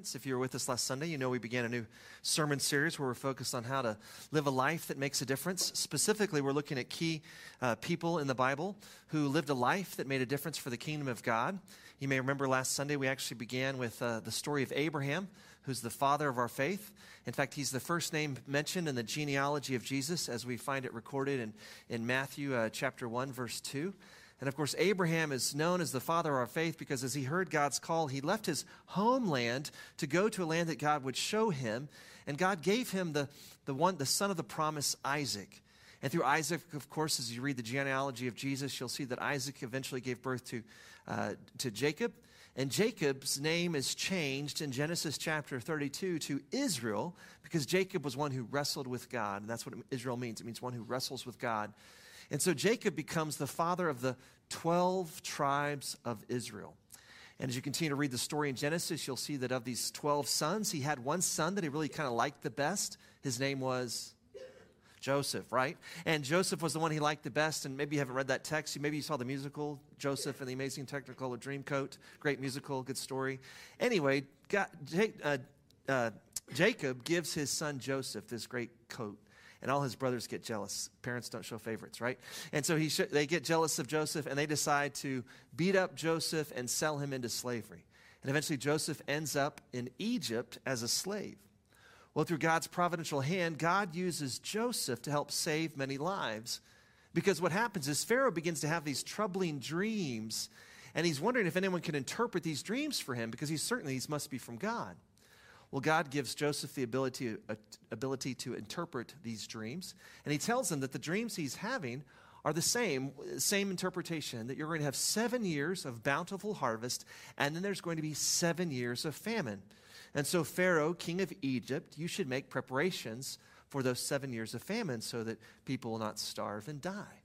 If you were with us last Sunday, you know we began a new sermon series where we're focused on how to live a life that makes a difference. Specifically, we're looking at key uh, people in the Bible who lived a life that made a difference for the kingdom of God. You may remember last Sunday we actually began with uh, the story of Abraham, who's the father of our faith. In fact, he's the first name mentioned in the genealogy of Jesus as we find it recorded in, in Matthew uh, chapter 1, verse 2. And of course, Abraham is known as the father of our faith because as he heard God's call, he left his homeland to go to a land that God would show him. And God gave him the, the, one, the son of the promise, Isaac. And through Isaac, of course, as you read the genealogy of Jesus, you'll see that Isaac eventually gave birth to, uh, to Jacob. And Jacob's name is changed in Genesis chapter 32 to Israel because Jacob was one who wrestled with God. And that's what Israel means it means one who wrestles with God. And so Jacob becomes the father of the 12 tribes of Israel. And as you continue to read the story in Genesis, you'll see that of these 12 sons, he had one son that he really kind of liked the best. His name was Joseph, right? And Joseph was the one he liked the best. And maybe you haven't read that text. Maybe you saw the musical, Joseph and the Amazing Technicolor Dreamcoat. Great musical, good story. Anyway, uh, uh, Jacob gives his son Joseph this great coat and all his brothers get jealous. Parents don't show favorites, right? And so he sh- they get jealous of Joseph and they decide to beat up Joseph and sell him into slavery. And eventually Joseph ends up in Egypt as a slave. Well, through God's providential hand, God uses Joseph to help save many lives. Because what happens is Pharaoh begins to have these troubling dreams, and he's wondering if anyone can interpret these dreams for him because he's certainly these must be from God. Well, God gives Joseph the ability, uh, ability to interpret these dreams. And he tells him that the dreams he's having are the same, same interpretation that you're going to have seven years of bountiful harvest, and then there's going to be seven years of famine. And so, Pharaoh, king of Egypt, you should make preparations for those seven years of famine so that people will not starve and die.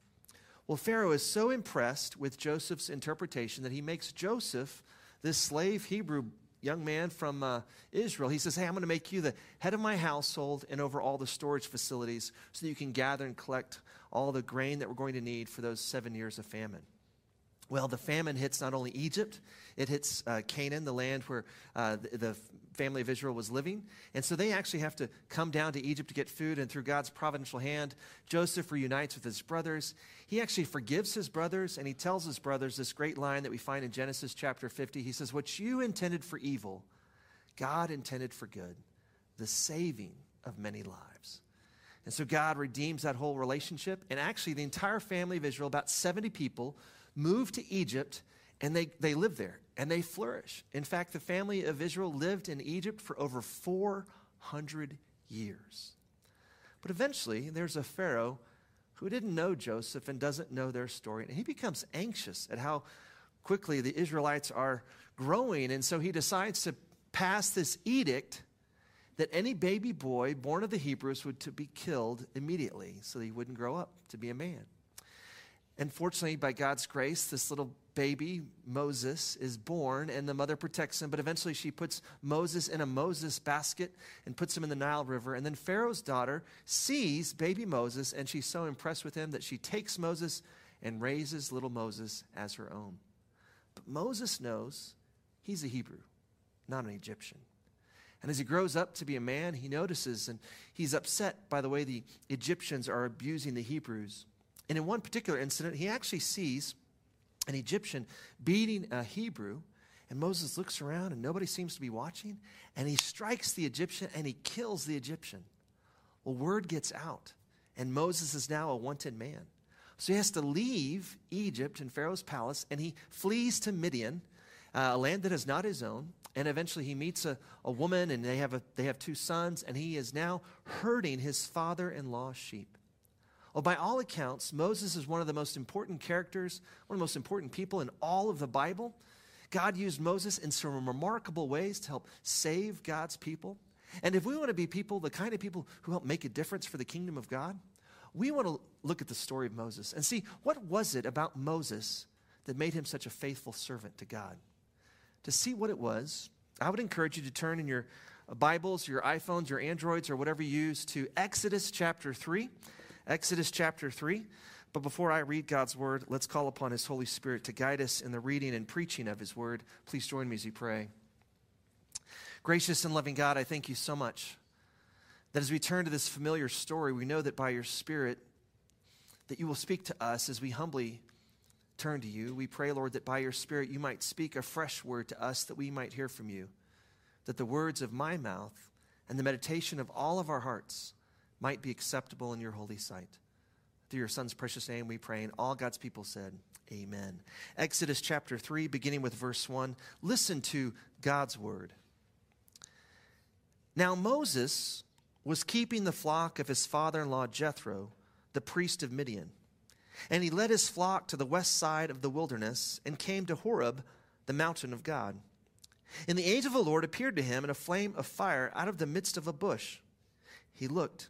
Well, Pharaoh is so impressed with Joseph's interpretation that he makes Joseph, this slave Hebrew young man from uh, Israel. He says, Hey, I'm going to make you the head of my household and over all the storage facilities so that you can gather and collect all the grain that we're going to need for those seven years of famine. Well, the famine hits not only Egypt, it hits uh, Canaan, the land where uh, the, the, family of Israel was living. And so they actually have to come down to Egypt to get food. And through God's providential hand, Joseph reunites with his brothers. He actually forgives his brothers and he tells his brothers this great line that we find in Genesis chapter 50. He says, What you intended for evil, God intended for good, the saving of many lives. And so God redeems that whole relationship. And actually, the entire family of Israel, about 70 people, move to Egypt and they, they live there and they flourish. In fact, the family of Israel lived in Egypt for over 400 years. But eventually, there's a Pharaoh who didn't know Joseph and doesn't know their story. And he becomes anxious at how quickly the Israelites are growing. And so he decides to pass this edict that any baby boy born of the Hebrews would to be killed immediately so that he wouldn't grow up to be a man. And fortunately, by God's grace, this little baby, Moses, is born, and the mother protects him. But eventually, she puts Moses in a Moses basket and puts him in the Nile River. And then Pharaoh's daughter sees baby Moses, and she's so impressed with him that she takes Moses and raises little Moses as her own. But Moses knows he's a Hebrew, not an Egyptian. And as he grows up to be a man, he notices and he's upset by the way the Egyptians are abusing the Hebrews. And in one particular incident, he actually sees an Egyptian beating a Hebrew. And Moses looks around and nobody seems to be watching. And he strikes the Egyptian and he kills the Egyptian. Well, word gets out. And Moses is now a wanted man. So he has to leave Egypt and Pharaoh's palace and he flees to Midian, uh, a land that is not his own. And eventually he meets a, a woman and they have, a, they have two sons. And he is now herding his father in law's sheep. Well, by all accounts, Moses is one of the most important characters, one of the most important people in all of the Bible. God used Moses in some remarkable ways to help save God's people. And if we want to be people, the kind of people who help make a difference for the kingdom of God, we want to look at the story of Moses and see what was it about Moses that made him such a faithful servant to God. To see what it was, I would encourage you to turn in your Bibles, your iPhones, your Androids, or whatever you use to Exodus chapter 3. Exodus chapter 3. But before I read God's word, let's call upon His Holy Spirit to guide us in the reading and preaching of His word. Please join me as you pray. Gracious and loving God, I thank you so much that as we turn to this familiar story, we know that by your Spirit, that you will speak to us as we humbly turn to you. We pray, Lord, that by your Spirit you might speak a fresh word to us that we might hear from you, that the words of my mouth and the meditation of all of our hearts might be acceptable in your holy sight. Through your Son's precious name we pray, and all God's people said, Amen. Exodus chapter 3, beginning with verse 1. Listen to God's word. Now Moses was keeping the flock of his father in law Jethro, the priest of Midian. And he led his flock to the west side of the wilderness and came to Horeb, the mountain of God. And the angel of the Lord appeared to him in a flame of fire out of the midst of a bush. He looked,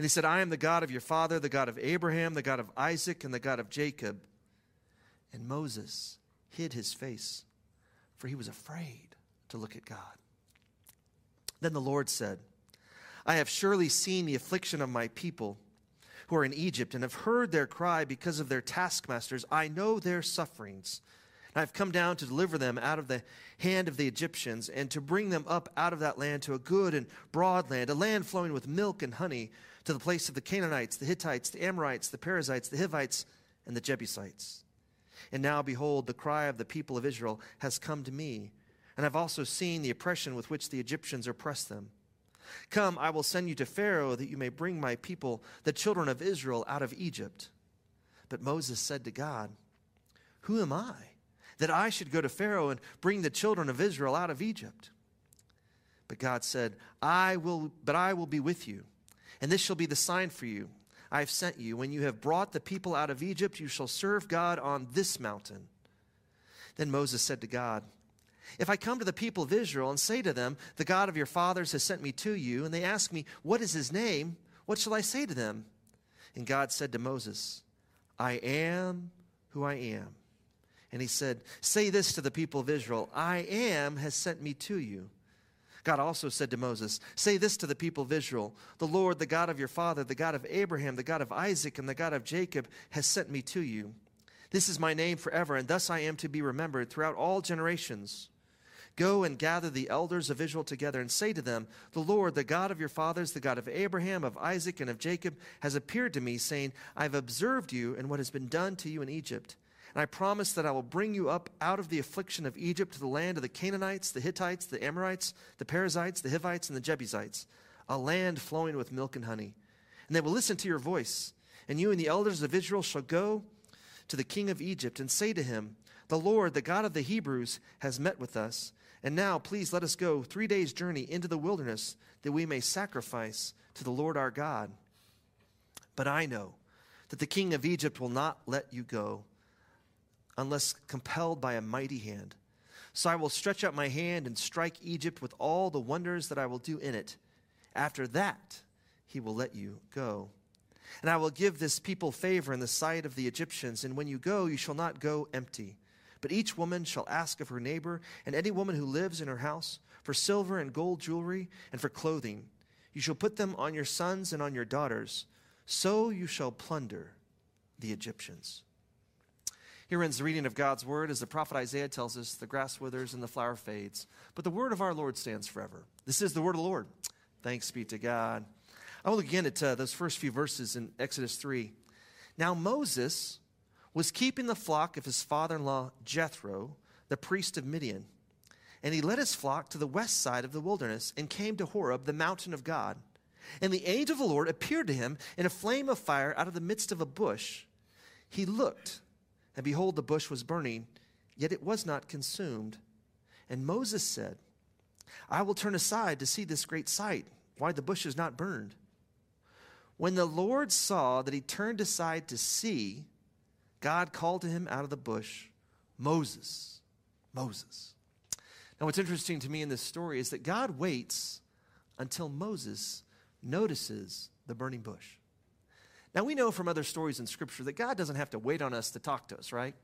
And he said, I am the God of your father, the God of Abraham, the God of Isaac, and the God of Jacob. And Moses hid his face, for he was afraid to look at God. Then the Lord said, I have surely seen the affliction of my people who are in Egypt and have heard their cry because of their taskmasters. I know their sufferings. And I've come down to deliver them out of the hand of the Egyptians and to bring them up out of that land to a good and broad land, a land flowing with milk and honey, to the place of the Canaanites, the Hittites, the Amorites, the Perizzites, the Hivites, and the Jebusites. And now, behold, the cry of the people of Israel has come to me, and I've also seen the oppression with which the Egyptians oppress them. Come, I will send you to Pharaoh that you may bring my people, the children of Israel, out of Egypt. But Moses said to God, Who am I that I should go to Pharaoh and bring the children of Israel out of Egypt? But God said, I will, but I will be with you, and this shall be the sign for you. I have sent you. When you have brought the people out of Egypt, you shall serve God on this mountain. Then Moses said to God, if I come to the people of Israel and say to them, The God of your fathers has sent me to you, and they ask me, What is his name? What shall I say to them? And God said to Moses, I am who I am. And he said, Say this to the people of Israel I am has sent me to you. God also said to Moses, Say this to the people of Israel The Lord, the God of your father, the God of Abraham, the God of Isaac, and the God of Jacob, has sent me to you. This is my name forever, and thus I am to be remembered throughout all generations. Go and gather the elders of Israel together and say to them, The Lord, the God of your fathers, the God of Abraham, of Isaac, and of Jacob, has appeared to me, saying, I have observed you and what has been done to you in Egypt. And I promise that I will bring you up out of the affliction of Egypt to the land of the Canaanites, the Hittites, the Amorites, the Perizzites, the Hivites, and the Jebusites, a land flowing with milk and honey. And they will listen to your voice. And you and the elders of Israel shall go to the king of Egypt and say to him, The Lord, the God of the Hebrews, has met with us and now, please let us go three days' journey into the wilderness that we may sacrifice to the Lord our God. But I know that the king of Egypt will not let you go unless compelled by a mighty hand. So I will stretch out my hand and strike Egypt with all the wonders that I will do in it. After that, he will let you go. And I will give this people favor in the sight of the Egyptians, and when you go, you shall not go empty. But each woman shall ask of her neighbor, and any woman who lives in her house, for silver and gold jewelry, and for clothing. You shall put them on your sons and on your daughters. So you shall plunder the Egyptians. Here ends the reading of God's word. As the prophet Isaiah tells us, the grass withers and the flower fades, but the word of our Lord stands forever. This is the word of the Lord. Thanks be to God. I will look again at uh, those first few verses in Exodus 3. Now, Moses was keeping the flock of his father in law Jethro, the priest of Midian. And he led his flock to the west side of the wilderness and came to Horeb, the mountain of God. And the angel of the Lord appeared to him in a flame of fire out of the midst of a bush. He looked, and behold, the bush was burning, yet it was not consumed. And Moses said, I will turn aside to see this great sight, why the bush is not burned. When the Lord saw that he turned aside to see, God called to him out of the bush, Moses, Moses. Now, what's interesting to me in this story is that God waits until Moses notices the burning bush. Now, we know from other stories in Scripture that God doesn't have to wait on us to talk to us, right?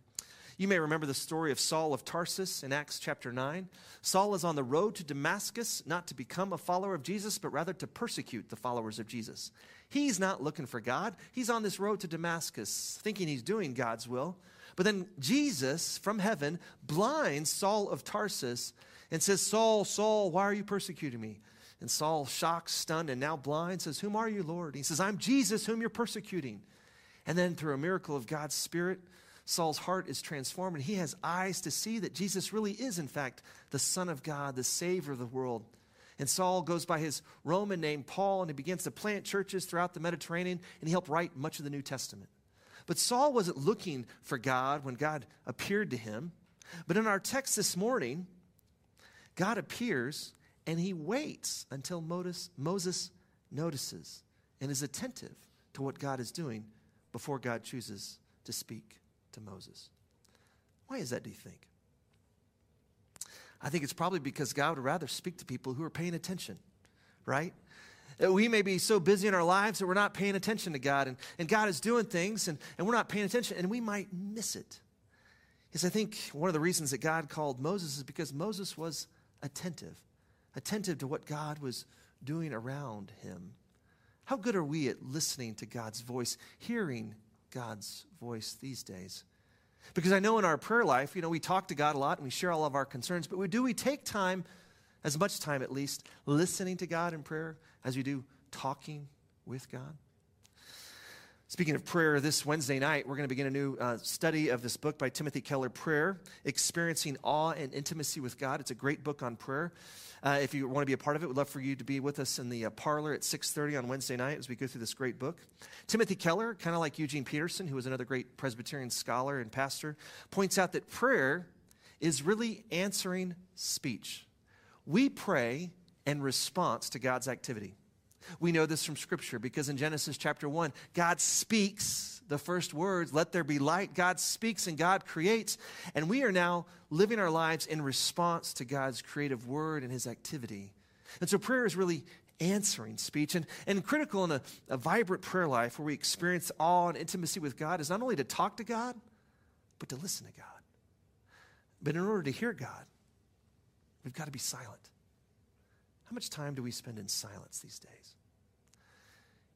You may remember the story of Saul of Tarsus in Acts chapter 9. Saul is on the road to Damascus not to become a follower of Jesus, but rather to persecute the followers of Jesus. He's not looking for God. He's on this road to Damascus thinking he's doing God's will. But then Jesus from heaven blinds Saul of Tarsus and says, Saul, Saul, why are you persecuting me? And Saul, shocked, stunned, and now blind, says, Whom are you, Lord? He says, I'm Jesus, whom you're persecuting. And then through a miracle of God's Spirit, Saul's heart is transformed, and he has eyes to see that Jesus really is, in fact, the Son of God, the Savior of the world. And Saul goes by his Roman name, Paul, and he begins to plant churches throughout the Mediterranean, and he helped write much of the New Testament. But Saul wasn't looking for God when God appeared to him. But in our text this morning, God appears and he waits until Moses notices and is attentive to what God is doing before God chooses to speak to Moses. Why is that, do you think? I think it's probably because God would rather speak to people who are paying attention, right? Uh, we may be so busy in our lives that we're not paying attention to God, and, and God is doing things, and, and we're not paying attention, and we might miss it. Because I think one of the reasons that God called Moses is because Moses was attentive attentive to what God was doing around him. How good are we at listening to God's voice, hearing God's voice these days? Because I know in our prayer life, you know, we talk to God a lot and we share all of our concerns, but we, do we take time, as much time at least, listening to God in prayer as we do talking with God? Speaking of prayer, this Wednesday night, we're going to begin a new uh, study of this book by Timothy Keller, Prayer, Experiencing Awe and Intimacy with God. It's a great book on prayer. Uh, if you want to be a part of it, we'd love for you to be with us in the uh, parlor at 6.30 on Wednesday night as we go through this great book. Timothy Keller, kind of like Eugene Peterson, who was another great Presbyterian scholar and pastor, points out that prayer is really answering speech. We pray in response to God's activity. We know this from Scripture because in Genesis chapter 1, God speaks the first words, let there be light. God speaks and God creates. And we are now living our lives in response to God's creative word and his activity. And so prayer is really answering speech. And, and critical in a, a vibrant prayer life where we experience awe and intimacy with God is not only to talk to God, but to listen to God. But in order to hear God, we've got to be silent. How much time do we spend in silence these days?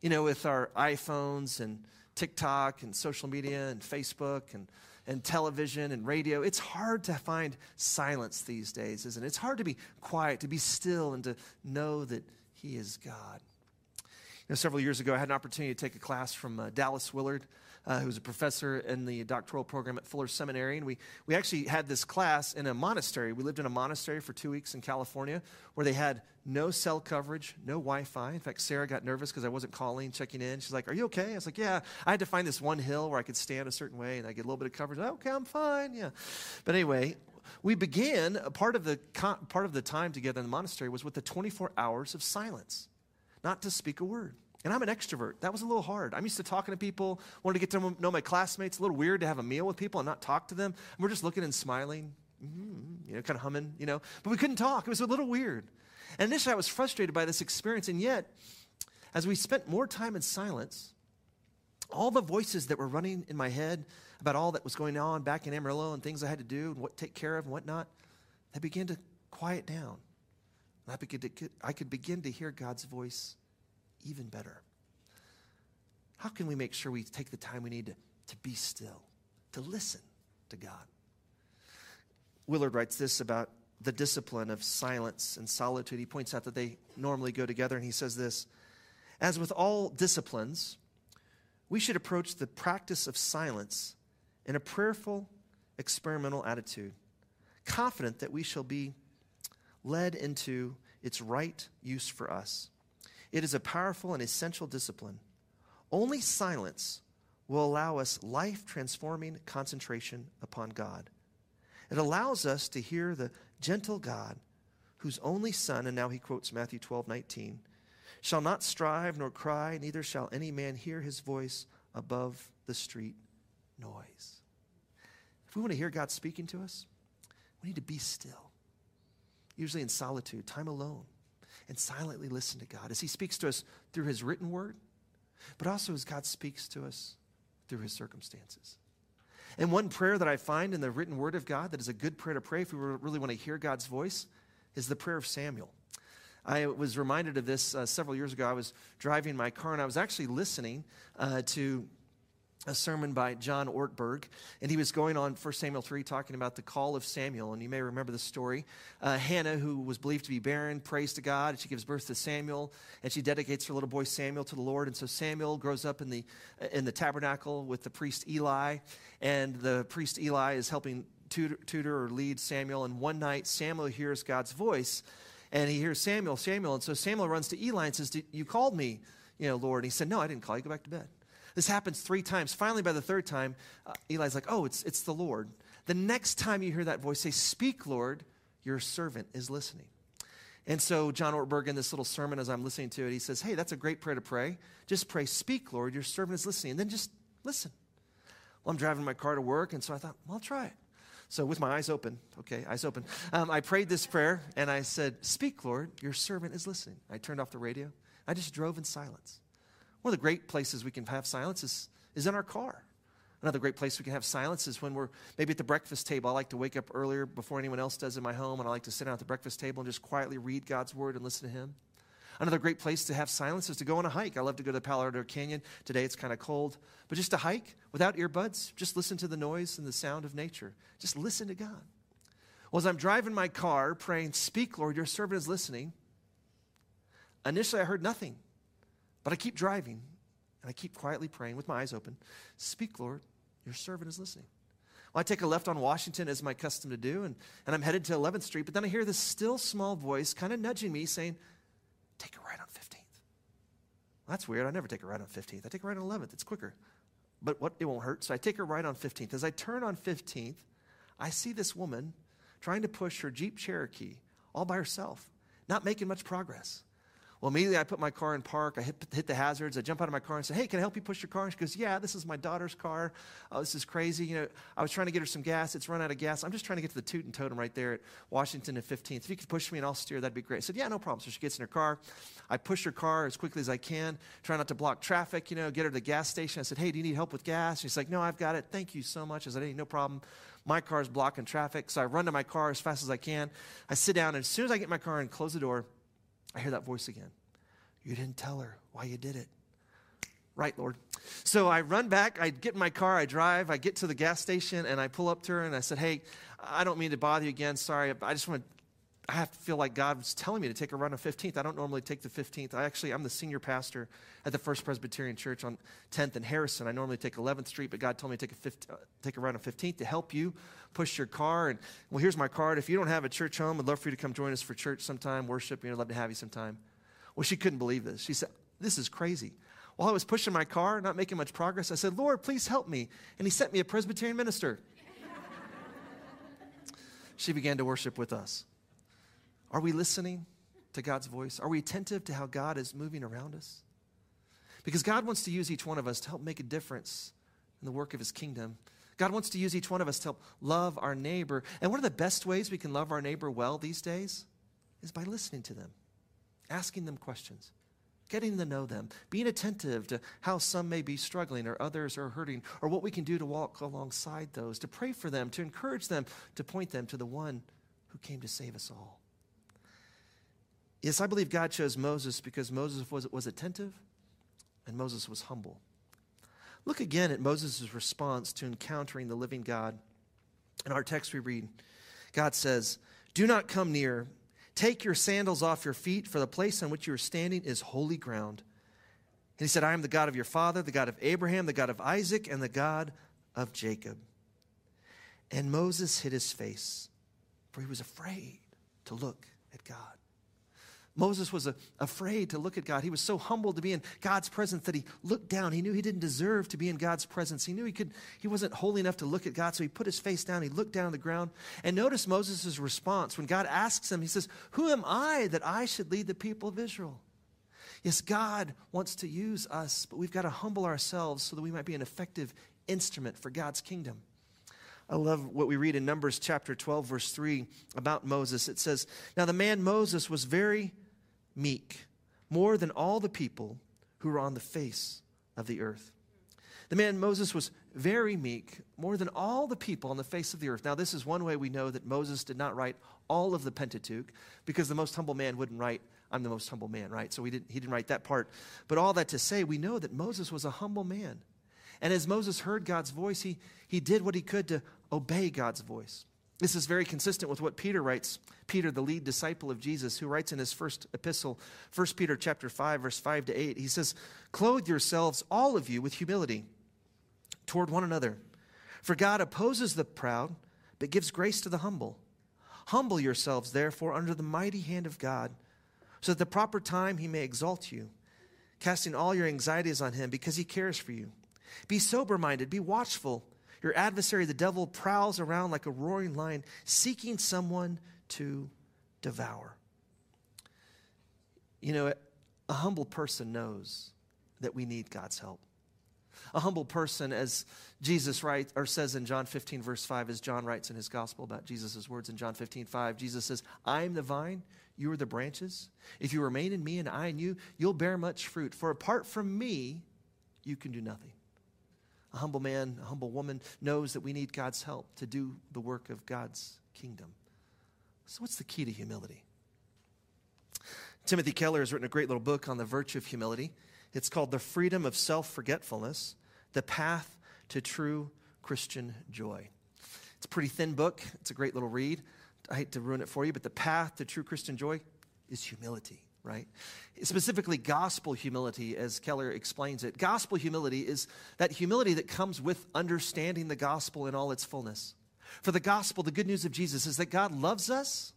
You know, with our iPhones and TikTok and social media and Facebook and, and television and radio, it's hard to find silence these days, isn't it? It's hard to be quiet, to be still, and to know that He is God. You know, several years ago, I had an opportunity to take a class from uh, Dallas Willard uh, who's a professor in the doctoral program at Fuller Seminary. And we, we actually had this class in a monastery. We lived in a monastery for two weeks in California where they had no cell coverage, no Wi Fi. In fact, Sarah got nervous because I wasn't calling, checking in. She's like, Are you okay? I was like, Yeah. I had to find this one hill where I could stand a certain way and I get a little bit of coverage. Oh, okay, I'm fine. Yeah. But anyway, we began part of the part of the time together in the monastery was with the 24 hours of silence, not to speak a word. And I'm an extrovert. That was a little hard. I'm used to talking to people, wanted to get to know my classmates. A little weird to have a meal with people and not talk to them. And we're just looking and smiling, mm-hmm, you know, kind of humming, you know. But we couldn't talk. It was a little weird. And initially, I was frustrated by this experience. And yet, as we spent more time in silence, all the voices that were running in my head about all that was going on back in Amarillo and things I had to do and what take care of and whatnot, they began to quiet down. And I, began to, I could begin to hear God's voice even better. How can we make sure we take the time we need to, to be still, to listen to God? Willard writes this about the discipline of silence and solitude. He points out that they normally go together, and he says this As with all disciplines, we should approach the practice of silence in a prayerful, experimental attitude, confident that we shall be led into its right use for us. It is a powerful and essential discipline. Only silence will allow us life transforming concentration upon God. It allows us to hear the gentle God whose only Son, and now he quotes Matthew 12, 19, shall not strive nor cry, neither shall any man hear his voice above the street noise. If we want to hear God speaking to us, we need to be still, usually in solitude, time alone. And silently listen to God as He speaks to us through His written word, but also as God speaks to us through His circumstances. And one prayer that I find in the written word of God that is a good prayer to pray if we really want to hear God's voice is the prayer of Samuel. I was reminded of this uh, several years ago. I was driving my car and I was actually listening uh, to a sermon by John Ortberg, and he was going on 1 Samuel 3 talking about the call of Samuel. And you may remember the story. Uh, Hannah, who was believed to be barren, prays to God, and she gives birth to Samuel, and she dedicates her little boy Samuel to the Lord. And so Samuel grows up in the, in the tabernacle with the priest Eli, and the priest Eli is helping tutor, tutor or lead Samuel. And one night, Samuel hears God's voice, and he hears Samuel, Samuel. And so Samuel runs to Eli and says, You called me, you know, Lord. And he said, No, I didn't call you. Go back to bed. This happens three times. Finally, by the third time, uh, Eli's like, Oh, it's, it's the Lord. The next time you hear that voice, say, Speak, Lord, your servant is listening. And so, John Ortberg, in this little sermon, as I'm listening to it, he says, Hey, that's a great prayer to pray. Just pray, Speak, Lord, your servant is listening. And then just listen. Well, I'm driving my car to work, and so I thought, Well, I'll try it. So, with my eyes open, okay, eyes open, um, I prayed this prayer and I said, Speak, Lord, your servant is listening. I turned off the radio. I just drove in silence. One of the great places we can have silence is, is in our car. Another great place we can have silence is when we're maybe at the breakfast table. I like to wake up earlier before anyone else does in my home, and I like to sit down at the breakfast table and just quietly read God's word and listen to Him. Another great place to have silence is to go on a hike. I love to go to the Palo Duro Canyon. Today it's kind of cold, but just to hike without earbuds, just listen to the noise and the sound of nature. Just listen to God. Well, as I'm driving my car praying, Speak, Lord, your servant is listening, initially I heard nothing. But I keep driving and I keep quietly praying with my eyes open Speak, Lord, your servant is listening. Well, I take a left on Washington as my custom to do, and, and I'm headed to 11th Street, but then I hear this still small voice kind of nudging me saying, Take a right on 15th. Well, that's weird. I never take a right on 15th. I take a right on 11th. It's quicker. But what? It won't hurt. So I take a right on 15th. As I turn on 15th, I see this woman trying to push her Jeep Cherokee all by herself, not making much progress. Well, immediately I put my car in park. I hit, hit, the hazards. I jump out of my car and say, Hey, can I help you push your car? And she goes, Yeah, this is my daughter's car. Oh, this is crazy. You know, I was trying to get her some gas. It's run out of gas. I'm just trying to get to the Toot'n Totum right there at Washington and 15th. If you could push me and I'll steer, that'd be great. I said, Yeah, no problem. So she gets in her car. I push her car as quickly as I can, try not to block traffic, you know, get her to the gas station. I said, Hey, do you need help with gas? She's like, No, I've got it. Thank you so much. I said, Hey, no problem. My car's blocking traffic. So I run to my car as fast as I can. I sit down, and as soon as I get my car and close the door, I hear that voice again. You didn't tell her why you did it. Right, Lord. So I run back, I get in my car, I drive, I get to the gas station, and I pull up to her and I said, Hey, I don't mean to bother you again. Sorry. I just want to I have to feel like God's telling me to take a run on 15th. I don't normally take the 15th. I actually, I'm the senior pastor at the First Presbyterian Church on 10th and Harrison. I normally take 11th Street, but God told me to take a, 15, uh, take a run on 15th to help you push your car. And well, here's my card. If you don't have a church home, I'd love for you to come join us for church sometime, worship. You know, I'd love to have you sometime. Well, she couldn't believe this. She said, This is crazy. While I was pushing my car, not making much progress, I said, Lord, please help me. And he sent me a Presbyterian minister. she began to worship with us. Are we listening to God's voice? Are we attentive to how God is moving around us? Because God wants to use each one of us to help make a difference in the work of his kingdom. God wants to use each one of us to help love our neighbor. And one of the best ways we can love our neighbor well these days is by listening to them asking them questions, getting to know them, being attentive to how some may be struggling or others are hurting, or what we can do to walk alongside those, to pray for them, to encourage them, to point them to the one who came to save us all. Yes, I believe God chose Moses because Moses was, was attentive and Moses was humble. Look again at Moses' response to encountering the living God. In our text, we read, God says, Do not come near Take your sandals off your feet, for the place on which you are standing is holy ground. And he said, I am the God of your father, the God of Abraham, the God of Isaac, and the God of Jacob. And Moses hid his face, for he was afraid to look at God. Moses was a, afraid to look at God. He was so humbled to be in God's presence that he looked down. He knew he didn't deserve to be in God's presence. He knew he could he wasn't holy enough to look at God, so he put his face down. He looked down the ground. And notice Moses' response when God asks him, he says, "Who am I that I should lead the people of Israel?" Yes, God wants to use us, but we've got to humble ourselves so that we might be an effective instrument for God's kingdom. I love what we read in Numbers chapter 12, verse 3 about Moses. It says, Now the man Moses was very meek, more than all the people who were on the face of the earth. The man Moses was very meek, more than all the people on the face of the earth. Now, this is one way we know that Moses did not write all of the Pentateuch, because the most humble man wouldn't write, I'm the most humble man, right? So didn't, he didn't write that part. But all that to say, we know that Moses was a humble man. And as Moses heard God's voice, he, he did what he could to obey God's voice. This is very consistent with what Peter writes. Peter, the lead disciple of Jesus, who writes in his first epistle, 1 Peter chapter 5, verse 5 to 8, he says, Clothe yourselves, all of you, with humility toward one another. For God opposes the proud, but gives grace to the humble. Humble yourselves, therefore, under the mighty hand of God, so that at the proper time he may exalt you, casting all your anxieties on him because he cares for you. Be sober minded, be watchful. Your adversary, the devil, prowls around like a roaring lion, seeking someone to devour. You know, a humble person knows that we need God's help. A humble person, as Jesus writes or says in John 15, verse 5, as John writes in his gospel about Jesus' words in John 15, 5, Jesus says, I am the vine, you are the branches. If you remain in me and I in you, you'll bear much fruit. For apart from me, you can do nothing. A humble man, a humble woman knows that we need God's help to do the work of God's kingdom. So, what's the key to humility? Timothy Keller has written a great little book on the virtue of humility. It's called The Freedom of Self Forgetfulness The Path to True Christian Joy. It's a pretty thin book, it's a great little read. I hate to ruin it for you, but the path to true Christian joy is humility right? Specifically, gospel humility, as Keller explains it. Gospel humility is that humility that comes with understanding the gospel in all its fullness. For the gospel, the good news of Jesus is that God loves us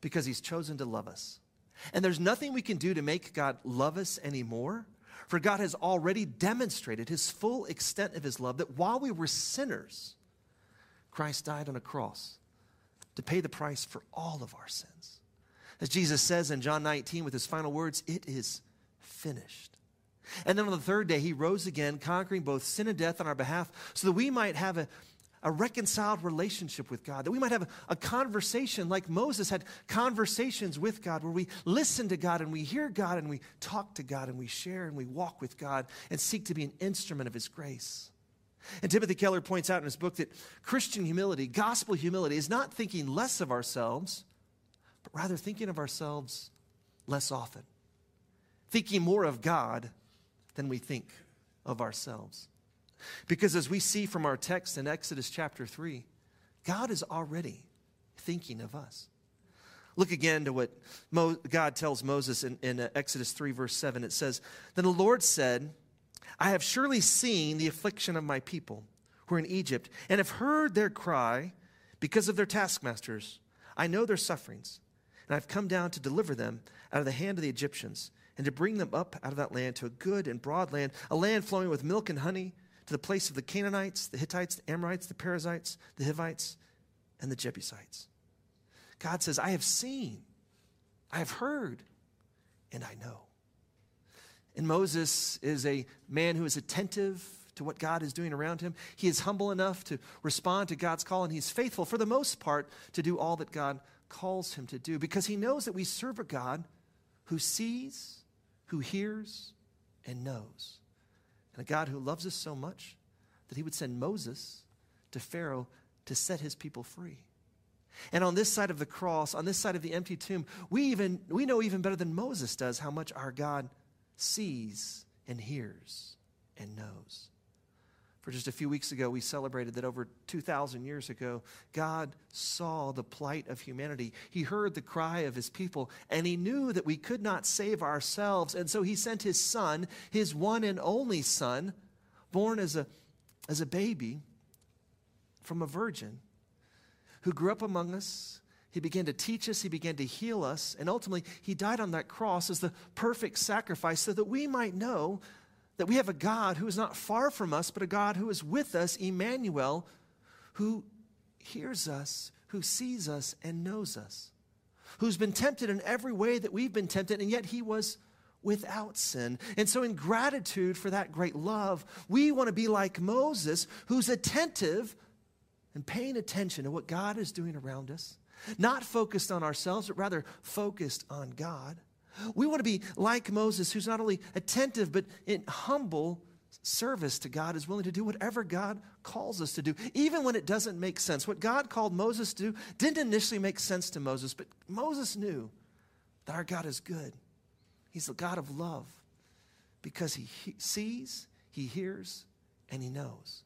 because he's chosen to love us. And there's nothing we can do to make God love us anymore. For God has already demonstrated his full extent of his love that while we were sinners, Christ died on a cross to pay the price for all of our sins. As Jesus says in John 19 with his final words, it is finished. And then on the third day, he rose again, conquering both sin and death on our behalf, so that we might have a, a reconciled relationship with God, that we might have a, a, conversation like Moses had conversations with God, where we listen to God and we hear God and we talk to God and we share and we walk with God and seek to be an instrument of his grace. And Timothy Keller points out in his book that Christian humility, gospel humility, is not thinking less of ourselves but rather thinking of ourselves less often, thinking more of God than we think of ourselves. Because as we see from our text in Exodus chapter 3, God is already thinking of us. Look again to what Mo- God tells Moses in, in uh, Exodus 3, verse 7. It says, Then the Lord said, I have surely seen the affliction of my people who are in Egypt, and have heard their cry because of their taskmasters. I know their sufferings and I've come down to deliver them out of the hand of the Egyptians and to bring them up out of that land to a good and broad land, a land flowing with milk and honey, to the place of the Canaanites, the Hittites, the Amorites, the Perizzites, the Hivites, and the Jebusites. God says, I have seen, I have heard, and I know. And Moses is a man who is attentive to what God is doing around him. He is humble enough to respond to God's call, and he's faithful, for the most part, to do all that God calls him to do because he knows that we serve a God who sees, who hears, and knows. And a God who loves us so much that he would send Moses to Pharaoh to set his people free. And on this side of the cross, on this side of the empty tomb, we even we know even better than Moses does how much our God sees and hears and knows. For just a few weeks ago, we celebrated that over 2,000 years ago, God saw the plight of humanity. He heard the cry of his people, and he knew that we could not save ourselves. And so he sent his son, his one and only son, born as a, as a baby from a virgin, who grew up among us. He began to teach us, he began to heal us, and ultimately, he died on that cross as the perfect sacrifice so that we might know that we have a God who is not far from us, but a God who is with us, Emmanuel, who hears us, who sees us, and knows us, who's been tempted in every way that we've been tempted, and yet he was without sin. And so, in gratitude for that great love, we want to be like Moses, who's attentive and paying attention to what God is doing around us, not focused on ourselves, but rather focused on God We want to be like Moses, who's not only attentive, but in humble service to God, is willing to do whatever God calls us to do, even when it doesn't make sense. What God called Moses to do didn't initially make sense to Moses, but Moses knew that our God is good. He's the God of love because he, he sees, he hears, and he knows.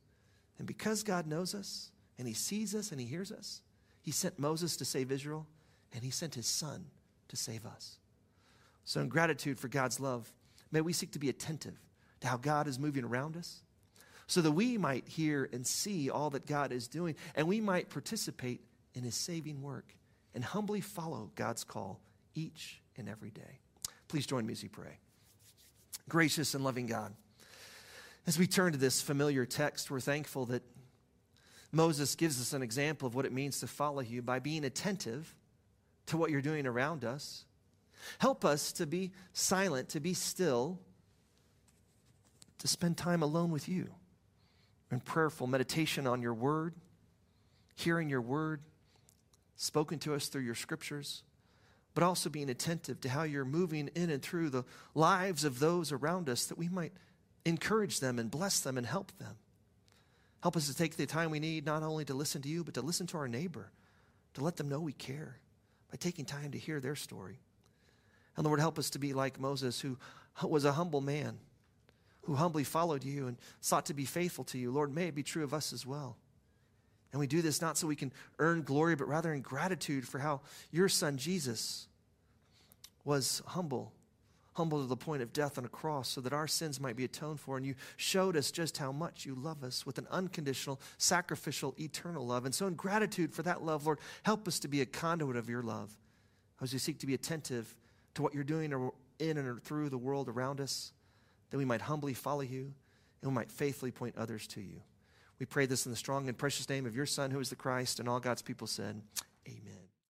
And because God knows us, and he sees us, and he hears us, he sent Moses to save Israel, and he sent his son to save us. So, in gratitude for God's love, may we seek to be attentive to how God is moving around us so that we might hear and see all that God is doing and we might participate in his saving work and humbly follow God's call each and every day. Please join me as we pray. Gracious and loving God, as we turn to this familiar text, we're thankful that Moses gives us an example of what it means to follow you by being attentive to what you're doing around us Help us to be silent, to be still, to spend time alone with you in prayerful meditation on your word, hearing your word spoken to us through your scriptures, but also being attentive to how you're moving in and through the lives of those around us that we might encourage them and bless them and help them. Help us to take the time we need not only to listen to you, but to listen to our neighbor, to let them know we care by taking time to hear their story. And Lord, help us to be like Moses, who was a humble man, who humbly followed you and sought to be faithful to you. Lord, may it be true of us as well. And we do this not so we can earn glory, but rather in gratitude for how your son Jesus was humble, humble to the point of death on a cross, so that our sins might be atoned for. And you showed us just how much you love us with an unconditional, sacrificial, eternal love. And so, in gratitude for that love, Lord, help us to be a conduit of your love as we seek to be attentive to what you're doing in and through the world around us, that we might humbly follow you and we might faithfully point others to you. We pray this in the strong and precious name of your Son, who is the Christ, and all God's people said,